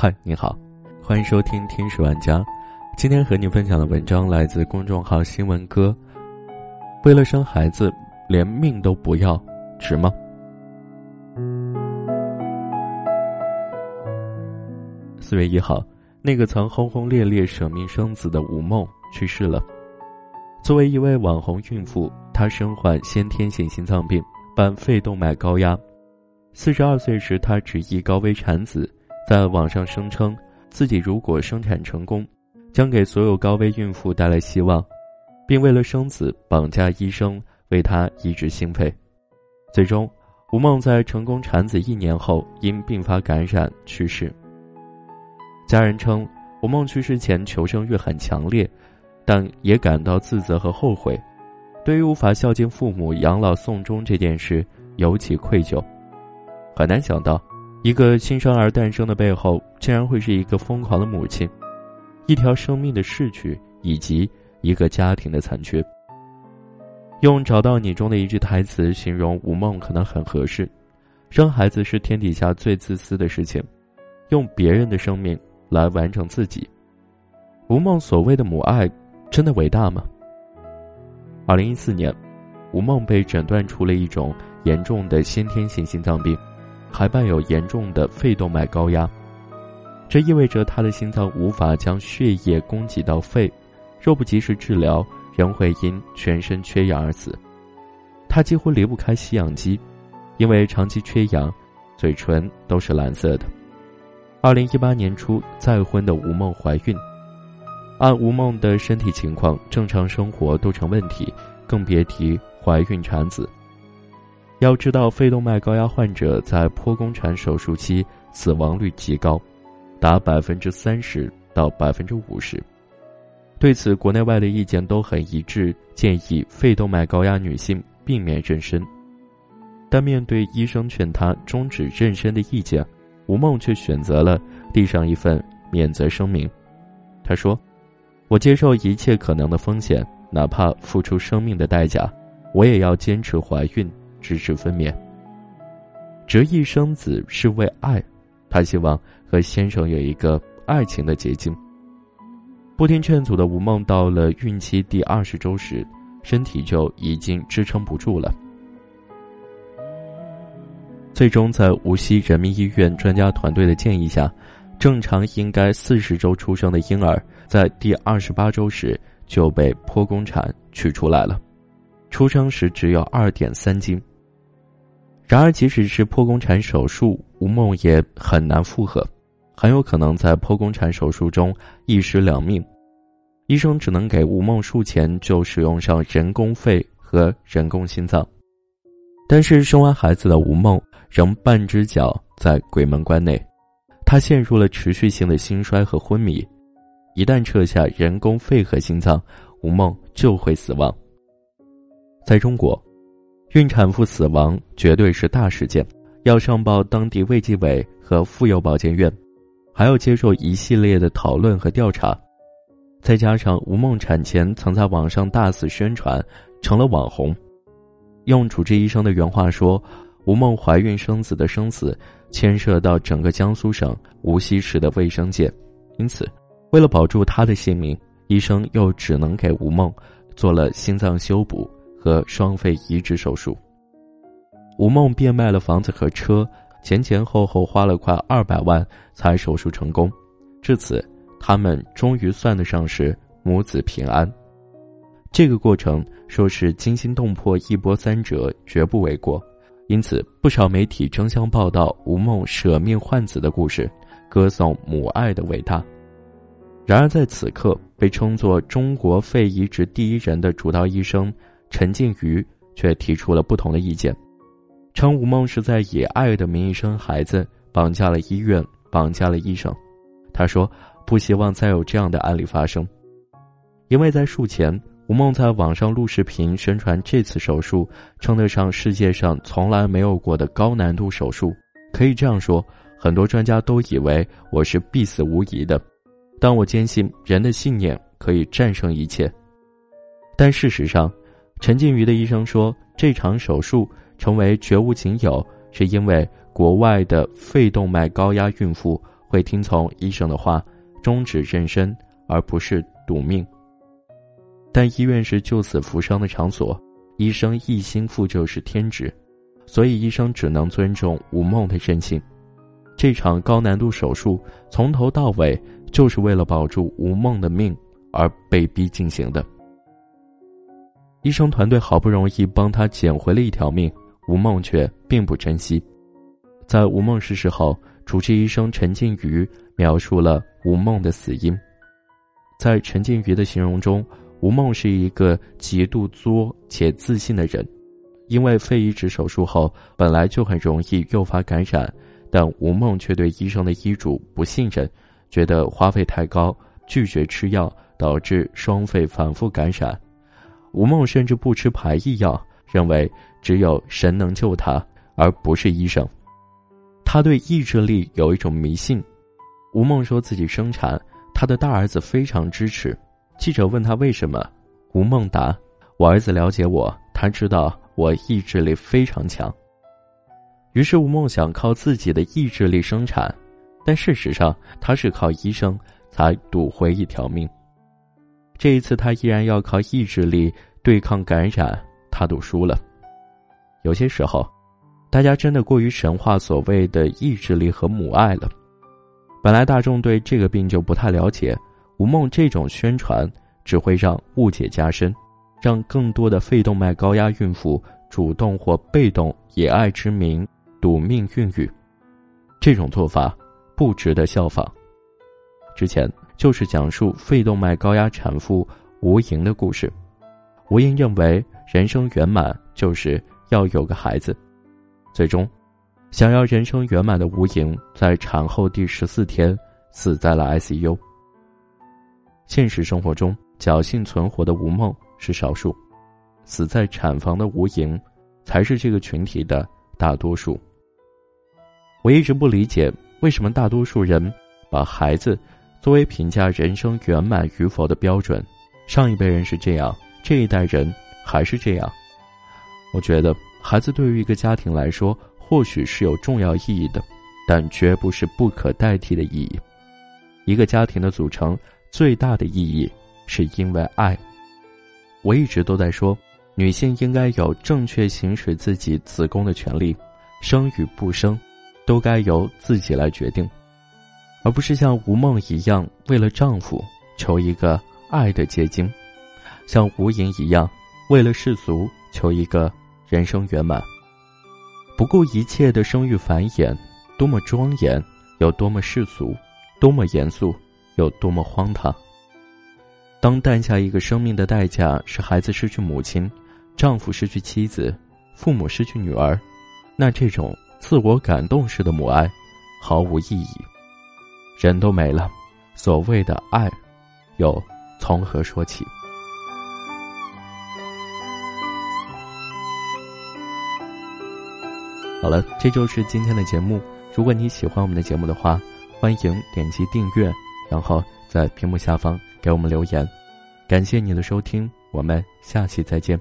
嗨，你好，欢迎收听《天使玩家》。今天和你分享的文章来自公众号“新闻哥”。为了生孩子，连命都不要，值吗？四月一号，那个曾轰轰烈烈舍命生子的吴梦去世了。作为一位网红孕妇，她身患先天性心脏病，伴肺动脉高压。四十二岁时，她执意高危产子。在网上声称，自己如果生产成功，将给所有高危孕妇带来希望，并为了生子绑架医生为她移植心肺。最终，吴梦在成功产子一年后因并发感染去世。家人称，吴梦去世前求生欲很强烈，但也感到自责和后悔，对于无法孝敬父母、养老送终这件事尤其愧疚。很难想到。一个新生儿诞生的背后，竟然会是一个疯狂的母亲，一条生命的逝去，以及一个家庭的残缺。用“找到你”中的一句台词形容吴梦，可能很合适：生孩子是天底下最自私的事情，用别人的生命来完成自己。吴梦所谓的母爱，真的伟大吗？二零一四年，吴梦被诊断出了一种严重的先天性心脏病。还伴有严重的肺动脉高压，这意味着他的心脏无法将血液供给到肺，若不及时治疗，仍会因全身缺氧而死。他几乎离不开吸氧机，因为长期缺氧，嘴唇都是蓝色的。二零一八年初再婚的吴梦怀孕，按吴梦的身体情况，正常生活都成问题，更别提怀孕产子。要知道，肺动脉高压患者在剖宫产手术期死亡率极高，达百分之三十到百分之五十。对此，国内外的意见都很一致，建议肺动脉高压女性避免妊娠。但面对医生劝她终止妊娠的意见，吴梦却选择了递上一份免责声明。她说：“我接受一切可能的风险，哪怕付出生命的代价，我也要坚持怀孕。”支持分娩，执意生子是为爱，她希望和先生有一个爱情的结晶。不听劝阻的吴梦，到了孕期第二十周时，身体就已经支撑不住了。最终，在无锡人民医院专家团队的建议下，正常应该四十周出生的婴儿，在第二十八周时就被剖宫产取出来了，出生时只有二点三斤。然而，即使是剖宫产手术，吴梦也很难复荷，很有可能在剖宫产手术中一尸两命。医生只能给吴梦术前就使用上人工肺和人工心脏。但是，生完孩子的吴梦仍半只脚在鬼门关内，她陷入了持续性的心衰和昏迷。一旦撤下人工肺和心脏，吴梦就会死亡。在中国。孕产妇死亡绝对是大事件，要上报当地卫计委和妇幼保健院，还要接受一系列的讨论和调查。再加上吴梦产前曾在网上大肆宣传，成了网红。用主治医生的原话说：“吴梦怀孕生子的生死牵涉到整个江苏省无锡市的卫生界，因此，为了保住她的性命，医生又只能给吴梦做了心脏修补。”和双肺移植手术，吴梦变卖了房子和车，前前后后花了快二百万才手术成功。至此，他们终于算得上是母子平安。这个过程说是惊心动魄、一波三折，绝不为过。因此，不少媒体争相报道吴梦舍命换子的故事，歌颂母爱的伟大。然而，在此刻，被称作中国肺移植第一人的主刀医生。陈静瑜却提出了不同的意见，称吴梦是在以爱的名义生孩子，绑架了医院，绑架了医生。他说：“不希望再有这样的案例发生，因为在术前，吴梦在网上录视频宣传这次手术称得上世界上从来没有过的高难度手术。可以这样说，很多专家都以为我是必死无疑的，但我坚信人的信念可以战胜一切。但事实上。”陈静瑜的医生说，这场手术成为绝无仅有，是因为国外的肺动脉高压孕妇会听从医生的话，终止妊娠，而不是赌命。但医院是救死扶伤的场所，医生一心负就是天职，所以医生只能尊重吴梦的任性。这场高难度手术从头到尾就是为了保住吴梦的命而被逼进行的。医生团队好不容易帮他捡回了一条命，吴梦却并不珍惜。在吴梦逝世后，主治医生陈静瑜描述了吴梦的死因。在陈静瑜的形容中，吴梦是一个极度作且自信的人，因为肺移植手术后本来就很容易诱发感染，但吴梦却对医生的医嘱不信任，觉得花费太高，拒绝吃药，导致双肺反复感染。吴梦甚至不吃排异药，认为只有神能救他，而不是医生。他对意志力有一种迷信。吴梦说自己生产，他的大儿子非常支持。记者问他为什么，吴梦答：“我儿子了解我，他知道我意志力非常强。”于是吴梦想靠自己的意志力生产，但事实上他是靠医生才赌回一条命。这一次他依然要靠意志力对抗感染，他赌输了。有些时候，大家真的过于神话所谓的意志力和母爱了。本来大众对这个病就不太了解。吴梦这种宣传只会让误解加深，让更多的肺动脉高压孕妇主动或被动以爱之名赌命孕育，这种做法不值得效仿。之前就是讲述肺动脉高压产妇吴莹的故事，吴莹认为人生圆满就是要有个孩子，最终，想要人生圆满的吴莹在产后第十四天死在了 ICU。现实生活中，侥幸存活的吴梦是少数，死在产房的吴莹，才是这个群体的大多数。我一直不理解，为什么大多数人把孩子作为评价人生圆满与否的标准？上一辈人是这样，这一代人还是这样。我觉得，孩子对于一个家庭来说，或许是有重要意义的，但绝不是不可代替的意义。一个家庭的组成。最大的意义是因为爱。我一直都在说，女性应该有正确行使自己子宫的权利，生与不生，都该由自己来决定，而不是像吴梦一样为了丈夫求一个爱的结晶，像无垠一样为了世俗求一个人生圆满，不顾一切的生育繁衍，多么庄严，有多么世俗，多么严肃。有多么荒唐！当诞下一个生命的代价是孩子失去母亲，丈夫失去妻子，父母失去女儿，那这种自我感动式的母爱毫无意义。人都没了，所谓的爱又从何说起？好了，这就是今天的节目。如果你喜欢我们的节目的话，欢迎点击订阅。然后在屏幕下方给我们留言，感谢你的收听，我们下期再见。